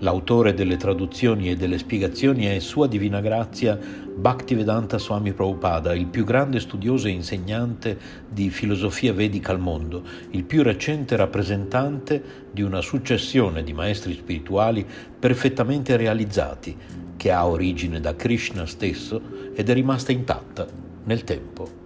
L'autore delle traduzioni e delle spiegazioni è Sua Divina Grazia Bhaktivedanta Swami Prabhupada, il più grande studioso e insegnante di filosofia vedica al mondo, il più recente rappresentante di una successione di maestri spirituali perfettamente realizzati, che ha origine da Krishna stesso ed è rimasta intatta nel tempo.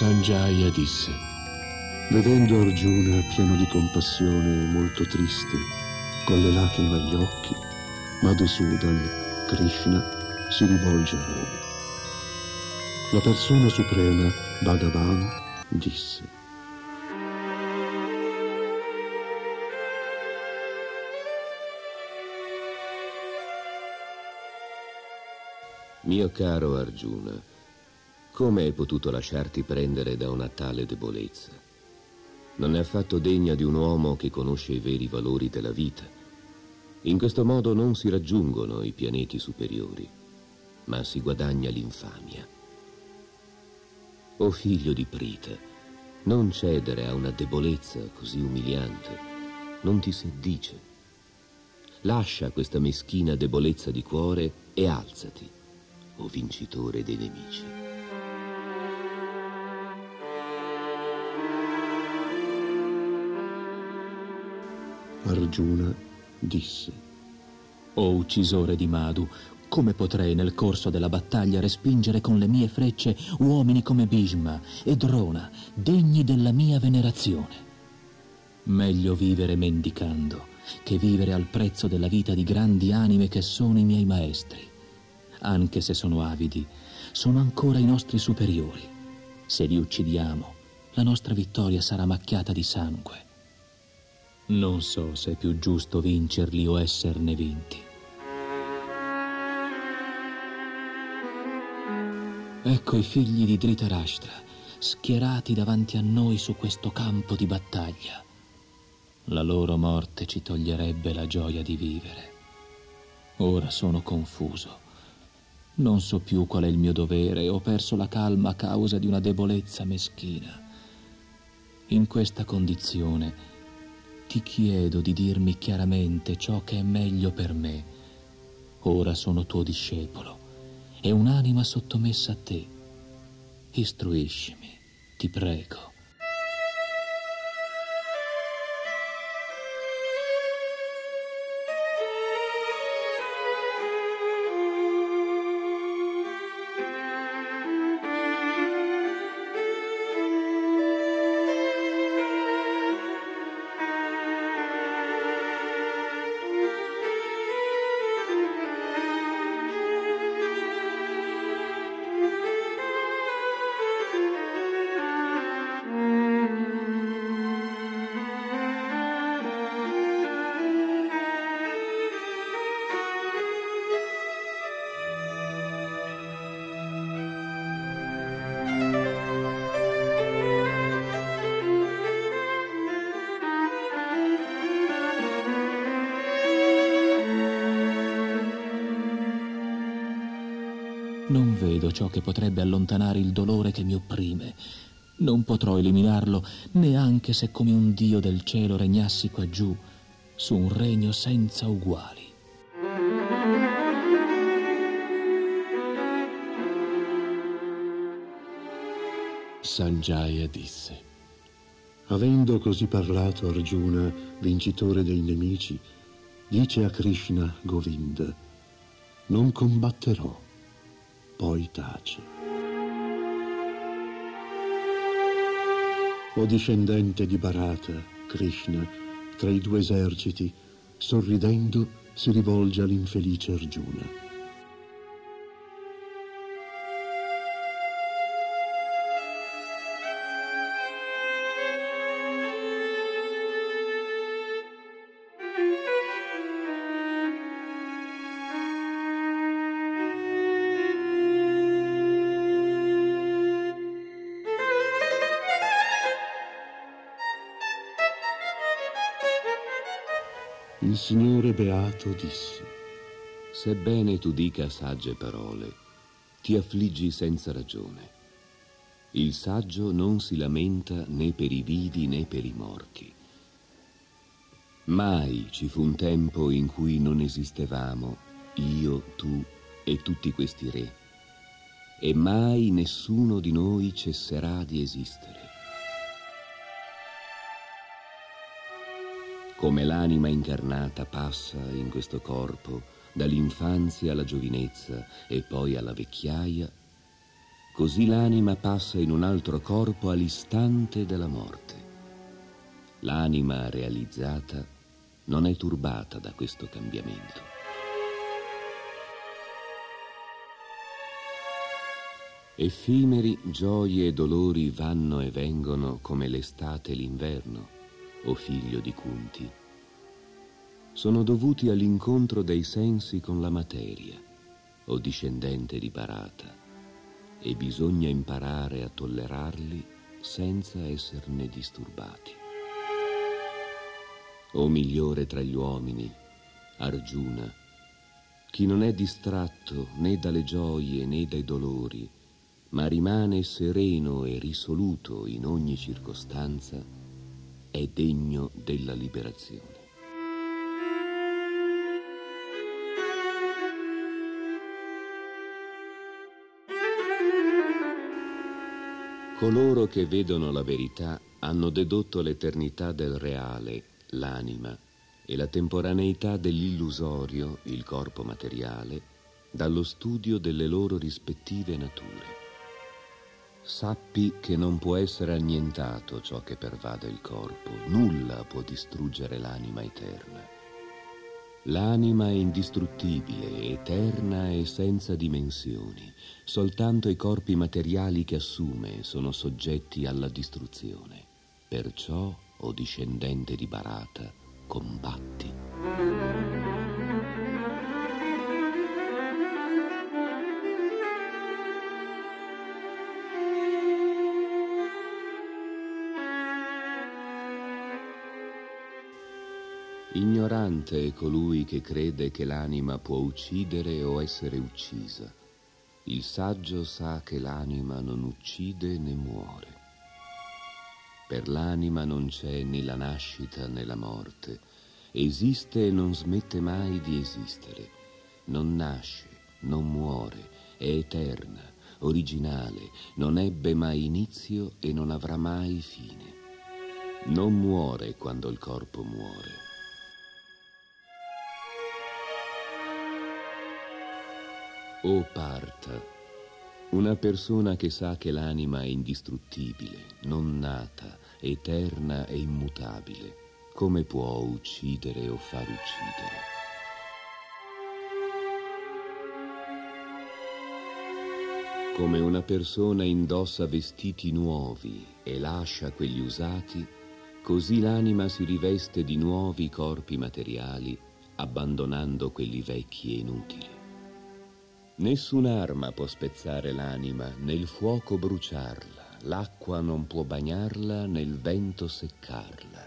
Sanjaya disse, vedendo Arjuna pieno di compassione e molto triste, con le lacrime agli occhi, Madhusudan, Krishna, si rivolge a lui. La persona suprema, Bhagavan, disse, Mio caro Arjuna, come hai potuto lasciarti prendere da una tale debolezza? Non è affatto degna di un uomo che conosce i veri valori della vita. In questo modo non si raggiungono i pianeti superiori, ma si guadagna l'infamia. O figlio di Prita, non cedere a una debolezza così umiliante, non ti seddice. Lascia questa meschina debolezza di cuore e alzati, o vincitore dei nemici. Arjuna disse, O uccisore di Madhu, come potrei nel corso della battaglia respingere con le mie frecce uomini come Bhishma e Drona, degni della mia venerazione? Meglio vivere mendicando che vivere al prezzo della vita di grandi anime che sono i miei maestri. Anche se sono avidi, sono ancora i nostri superiori. Se li uccidiamo, la nostra vittoria sarà macchiata di sangue. Non so se è più giusto vincerli o esserne vinti. Ecco i figli di Dhritarashtra, schierati davanti a noi su questo campo di battaglia. La loro morte ci toglierebbe la gioia di vivere. Ora sono confuso. Non so più qual è il mio dovere ho perso la calma a causa di una debolezza meschina. In questa condizione ti chiedo di dirmi chiaramente ciò che è meglio per me. Ora sono tuo discepolo e un'anima sottomessa a te. Istruiscimi, ti prego. Vedo ciò che potrebbe allontanare il dolore che mi opprime. Non potrò eliminarlo neanche se come un dio del cielo regnassi qua giù, su un regno senza uguali. Sanjaya disse, avendo così parlato Arjuna, vincitore dei nemici, dice a Krishna Govinda, non combatterò poi tace. O discendente di Bharata, Krishna, tra i due eserciti, sorridendo si rivolge all'infelice Arjuna. Il Signore Beato disse, Sebbene tu dica sagge parole, ti affliggi senza ragione. Il saggio non si lamenta né per i vivi né per i morti. Mai ci fu un tempo in cui non esistevamo, io, tu e tutti questi re, e mai nessuno di noi cesserà di esistere. Come l'anima incarnata passa in questo corpo dall'infanzia alla giovinezza e poi alla vecchiaia, Così l'anima passa in un altro corpo all'istante della morte. L'anima realizzata non è turbata da questo cambiamento. Effimeri gioie e dolori vanno e vengono come l'estate e l'inverno, o figlio di Kunti. Sono dovuti all'incontro dei sensi con la materia, o discendente di Barata, e bisogna imparare a tollerarli senza esserne disturbati. O migliore tra gli uomini, Arjuna, chi non è distratto né dalle gioie né dai dolori, ma rimane sereno e risoluto in ogni circostanza, è degno della liberazione. Coloro che vedono la verità hanno dedotto l'eternità del reale, l'anima, e la temporaneità dell'illusorio, il corpo materiale, dallo studio delle loro rispettive nature. Sappi che non può essere annientato ciò che pervade il corpo, nulla può distruggere l'anima eterna. L'anima è indistruttibile, eterna e senza dimensioni. Soltanto i corpi materiali che assume sono soggetti alla distruzione. Perciò, o discendente di Barata, combatti. Ignorante è colui che crede che l'anima può uccidere o essere uccisa. Il saggio sa che l'anima non uccide né muore. Per l'anima non c'è né la nascita né la morte. Esiste e non smette mai di esistere. Non nasce, non muore, è eterna, originale, non ebbe mai inizio e non avrà mai fine. Non muore quando il corpo muore O Parta, una persona che sa che l'anima è indistruttibile, non nata, eterna e immutabile, come può uccidere o far uccidere? Come una persona indossa vestiti nuovi e lascia quelli usati, così l'anima si riveste di nuovi corpi materiali, abbandonando quelli vecchi e inutili. Nessun'arma può spezzare l'anima, né il fuoco bruciarla, l'acqua non può bagnarla, né il vento seccarla.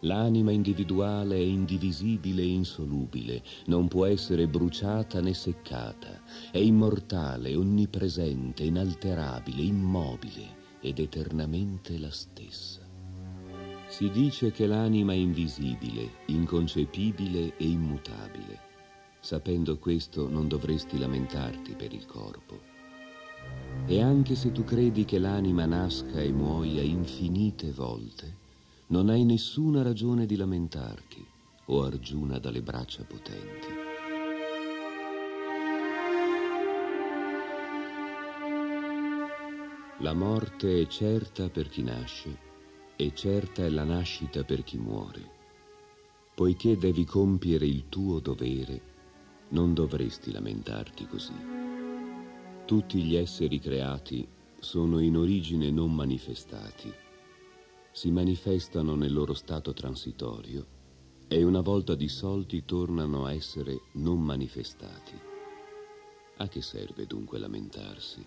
L'anima individuale è indivisibile e insolubile, non può essere bruciata né seccata, è immortale, onnipresente, inalterabile, immobile ed eternamente la stessa. Si dice che l'anima è invisibile, inconcepibile e immutabile. Sapendo questo non dovresti lamentarti per il corpo. E anche se tu credi che l'anima nasca e muoia infinite volte, non hai nessuna ragione di lamentarti, o Argiuna dalle braccia potenti. La morte è certa per chi nasce e certa è la nascita per chi muore. Poiché devi compiere il tuo dovere, non dovresti lamentarti così. Tutti gli esseri creati sono in origine non manifestati. Si manifestano nel loro stato transitorio e una volta dissolti tornano a essere non manifestati. A che serve dunque lamentarsi?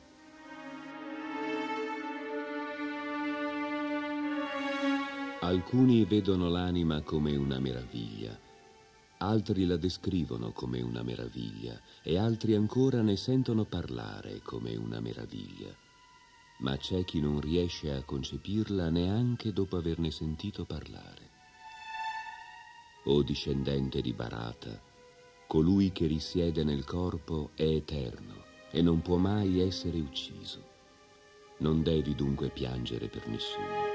Alcuni vedono l'anima come una meraviglia altri la descrivono come una meraviglia e altri ancora ne sentono parlare come una meraviglia. Ma c'è chi non riesce a concepirla neanche dopo averne sentito parlare. O discendente di Barata, colui che risiede nel corpo è eterno e non può mai essere ucciso. Non devi dunque piangere per nessuno.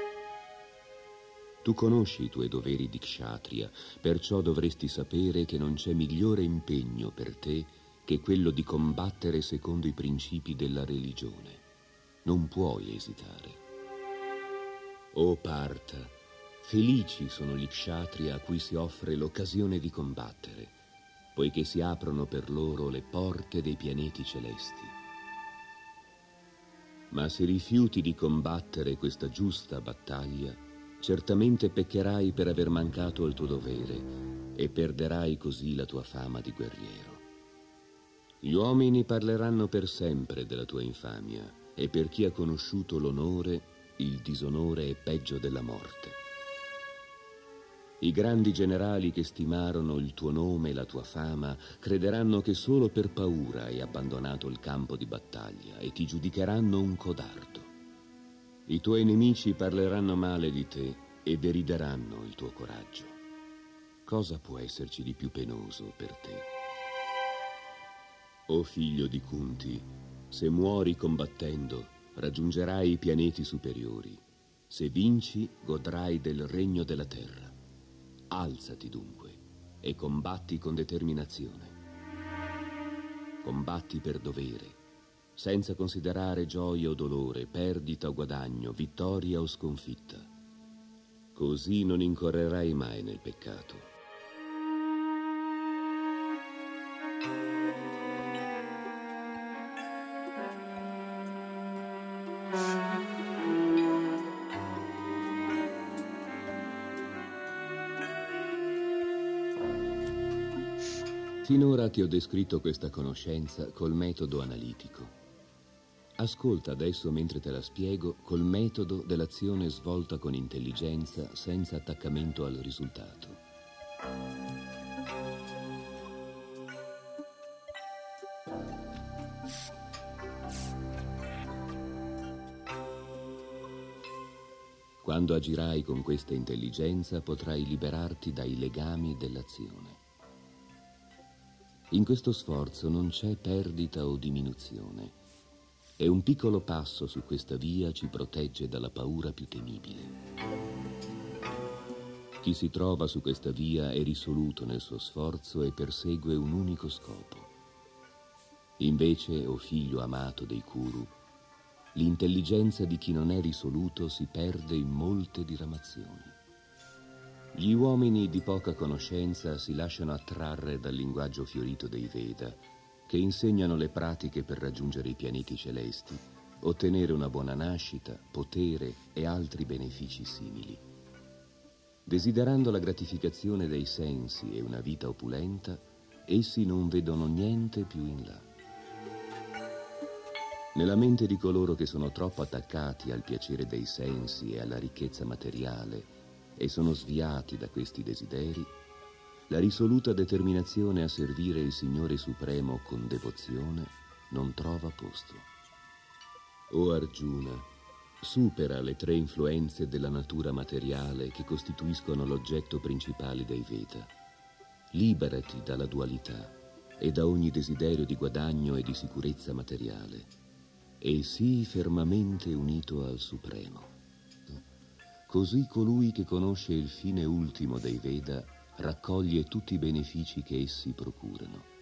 Tu conosci i tuoi doveri di kshatriya, perciò dovresti sapere che non c'è migliore impegno per te che quello di combattere secondo i principi della religione. Non puoi esitare. O Parta, felici sono gli kshatri a cui si offre l'occasione di combattere, poiché si aprono per loro le porte dei pianeti celesti. Ma se rifiuti di combattere questa giusta battaglia, certamente peccherai per aver mancato al tuo dovere e perderai così la tua fama di guerriero. Gli uomini parleranno per sempre della tua infamia e per chi ha conosciuto l'onore, il disonore è peggio della morte. I grandi generali che stimarono il tuo nome e la tua fama crederanno che solo per paura hai abbandonato il campo di battaglia e ti giudicheranno un codardo. I tuoi nemici parleranno male di te e derideranno il tuo coraggio. Cosa può esserci di più penoso per te? O figlio di Kunti, se muori combattendo, raggiungerai i pianeti superiori. Se vinci, godrai del regno della terra. Alzati dunque e combatti con determinazione. Combatti per dovere, senza considerare gioia o dolore, perdita o guadagno, vittoria o sconfitta. Così non incorrerai mai nel peccato. Finora ti ho descritto questa conoscenza col metodo analitico. Ascolta adesso mentre te la spiego col metodo dell'azione svolta con intelligenza senza attaccamento al risultato. Quando agirai con questa intelligenza potrai liberarti dai legami dell'azione. In questo sforzo non c'è perdita o diminuzione e un piccolo passo su questa via ci protegge dalla paura più temibile. Chi si trova su questa via è risoluto nel suo sforzo e persegue un unico scopo. Invece, o oh figlio amato dei Kuru, l'intelligenza di chi non è risoluto si perde in molte diramazioni. Gli uomini di poca conoscenza si lasciano attrarre dal linguaggio fiorito dei Veda, che insegnano le pratiche per raggiungere i pianeti celesti, ottenere una buona nascita, potere e altri benefici simili. Desiderando la gratificazione dei sensi e una vita opulenta, essi non vedono niente più in là. Nella mente di coloro che sono troppo attaccati al piacere dei sensi e alla ricchezza materiale, e sono sviati da questi desideri, la risoluta determinazione a servire il Signore Supremo con devozione non trova posto. O Arjuna, supera le tre influenze della natura materiale che costituiscono l'oggetto principale dei Veda. Liberati dalla dualità e da ogni desiderio di guadagno e di sicurezza materiale e sii fermamente unito al Supremo. Così colui che conosce il fine ultimo dei Veda raccoglie tutti i benefici che essi procurano.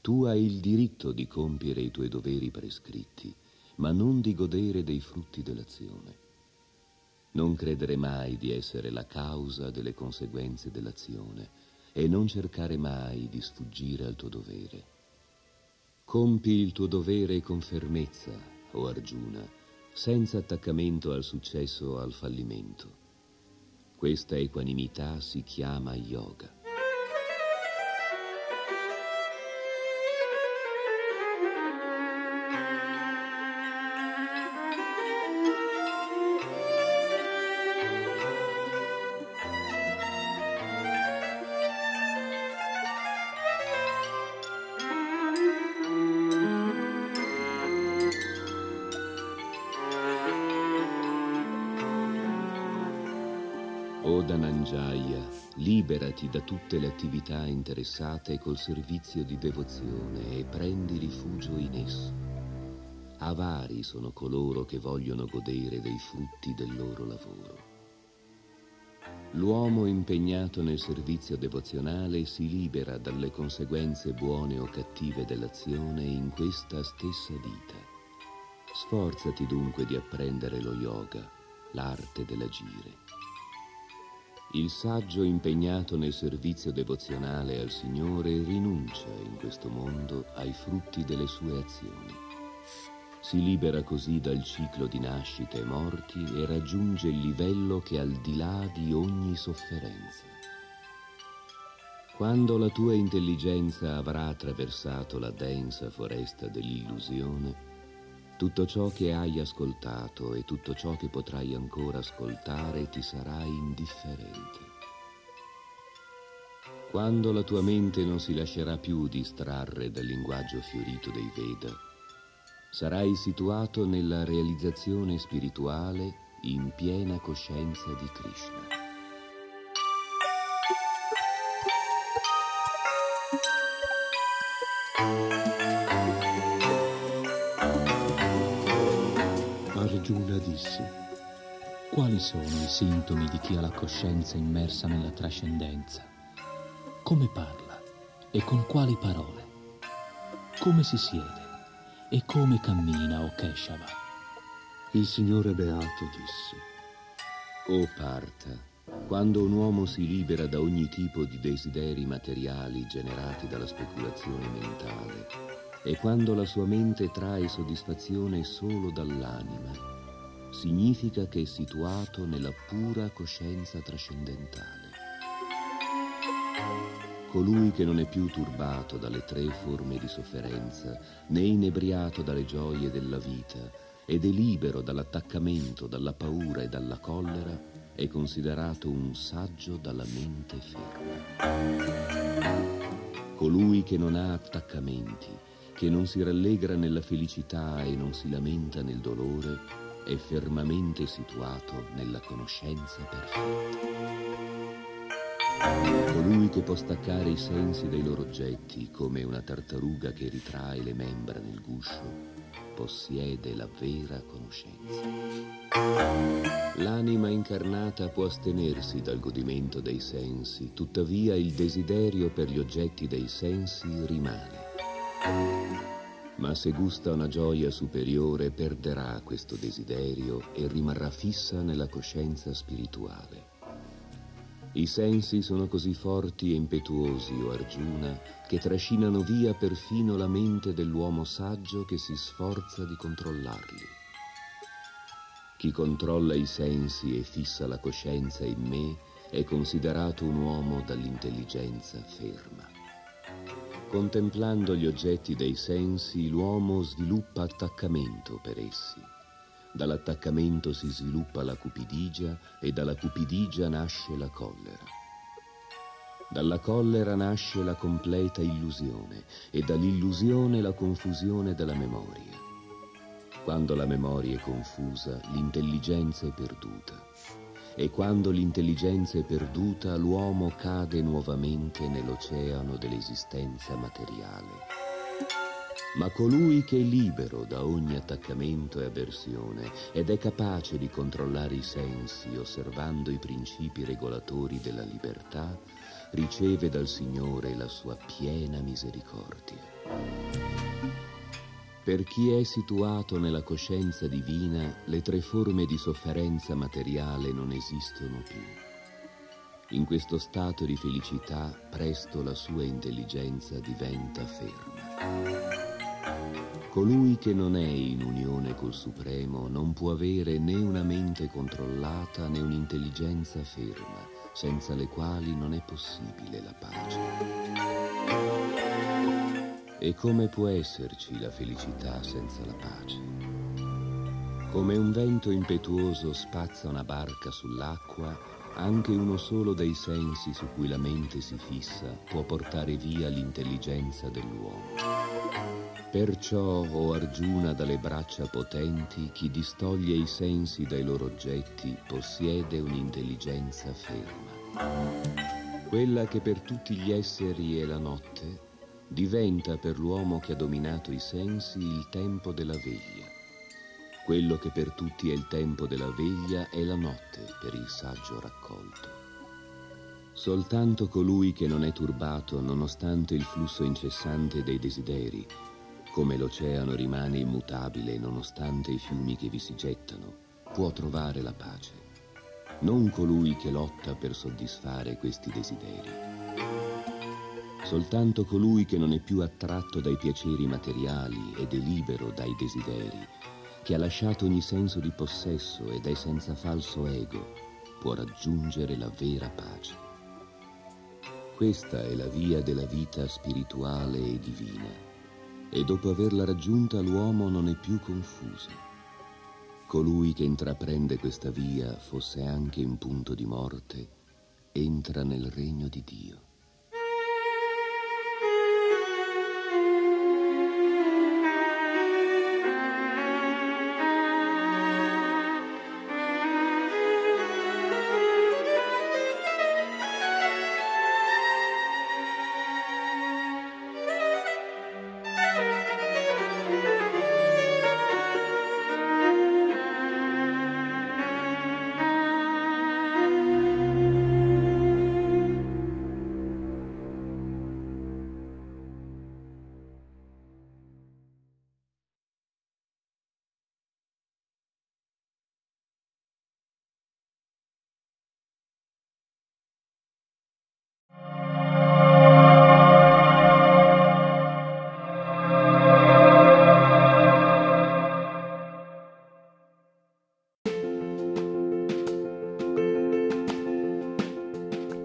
Tu hai il diritto di compiere i tuoi doveri prescritti, ma non di godere dei frutti dell'azione. Non credere mai di essere la causa delle conseguenze dell'azione e non cercare mai di sfuggire al tuo dovere. Compi il tuo dovere con fermezza, o Arjuna, senza attaccamento al successo o al fallimento. Questa equanimità si chiama yoga. Liberati da tutte le attività interessate col servizio di devozione e prendi rifugio in esso. Avari sono coloro che vogliono godere dei frutti del loro lavoro. L'uomo impegnato nel servizio devozionale si libera dalle conseguenze buone o cattive dell'azione in questa stessa vita. Sforzati dunque di apprendere lo yoga, l'arte dell'agire. Il saggio impegnato nel servizio devozionale al Signore rinuncia in questo mondo ai frutti delle sue azioni. Si libera così dal ciclo di nascite e morti e raggiunge il livello che è al di là di ogni sofferenza. Quando la tua intelligenza avrà attraversato la densa foresta dell'illusione, tutto ciò che hai ascoltato e tutto ciò che potrai ancora ascoltare ti sarà indifferente. Quando la tua mente non si lascerà più distrarre dal linguaggio fiorito dei Veda, sarai situato nella realizzazione spirituale in piena coscienza di Krishna. Arjuna disse, Quali sono i sintomi di chi ha la coscienza immersa nella trascendenza? Come parla e con quali parole? Come si siede e come cammina o Keshava? il Signore Beato disse, O Parta, quando un uomo si libera da ogni tipo di desideri materiali generati dalla speculazione mentale e quando la sua mente trae soddisfazione solo dall'anima, significa che è situato nella pura coscienza trascendentale. Colui che non è più turbato dalle tre forme di sofferenza, né inebriato dalle gioie della vita, ed è libero dall'attaccamento, dalla paura e dalla collera, è considerato un saggio dalla mente ferma. Colui che non ha attaccamenti, che non si rallegra nella felicità e non si lamenta nel dolore, è fermamente situato nella conoscenza perfetta. Colui che può staccare i sensi dai loro oggetti come una tartaruga che ritrae le membra nel guscio, possiede la vera conoscenza. L'anima incarnata può astenersi dal godimento dei sensi, tuttavia il desiderio per gli oggetti dei sensi rimane. Ma se gusta una gioia superiore perderà questo desiderio e rimarrà fissa nella coscienza spirituale. I sensi sono così forti e impetuosi, o Arjuna, che trascinano via perfino la mente dell'uomo saggio che si sforza di controllarli. Chi controlla i sensi e fissa la coscienza in me è considerato un uomo dall'intelligenza ferma. Contemplando gli oggetti dei sensi, l'uomo sviluppa attaccamento per essi. Dall'attaccamento si sviluppa la cupidigia e dalla cupidigia nasce la collera. Dalla collera nasce la completa illusione e dall'illusione la confusione della memoria. Quando la memoria è confusa, l'intelligenza è perduta. E quando l'intelligenza è perduta, l'uomo cade nuovamente nell'oceano dell'esistenza materiale. Ma colui che è libero da ogni attaccamento e avversione ed è capace di controllare i sensi osservando i principi regolatori della libertà, riceve dal Signore la sua piena misericordia. Per chi è situato nella coscienza divina, le tre forme di sofferenza materiale non esistono più. In questo stato di felicità presto la sua intelligenza diventa ferma. Colui che non è in unione col Supremo non può avere né una mente controllata né un'intelligenza ferma, senza le quali non è possibile la pace. E come può esserci la felicità senza la pace? Come un vento impetuoso spazza una barca sull'acqua, anche uno solo dei sensi su cui la mente si fissa può portare via l'intelligenza dell'uomo. Perciò, o Arjuna, dalle braccia potenti, chi distoglie i sensi dai loro oggetti possiede un'intelligenza ferma. Quella che per tutti gli esseri è la notte, diventa per l'uomo che ha dominato i sensi il tempo della veglia. Quello che per tutti è il tempo della veglia è la notte per il saggio raccolto. Soltanto colui che non è turbato nonostante il flusso incessante dei desideri, come l'oceano rimane immutabile nonostante i fiumi che vi si gettano, può trovare la pace. Non colui che lotta per soddisfare questi desideri. Soltanto colui che non è più attratto dai piaceri materiali ed è libero dai desideri, che ha lasciato ogni senso di possesso ed è senza falso ego, può raggiungere la vera pace. Questa è la via della vita spirituale e divina. E dopo averla raggiunta l'uomo non è più confuso. Colui che intraprende questa via, fosse anche in punto di morte, entra nel regno di Dio.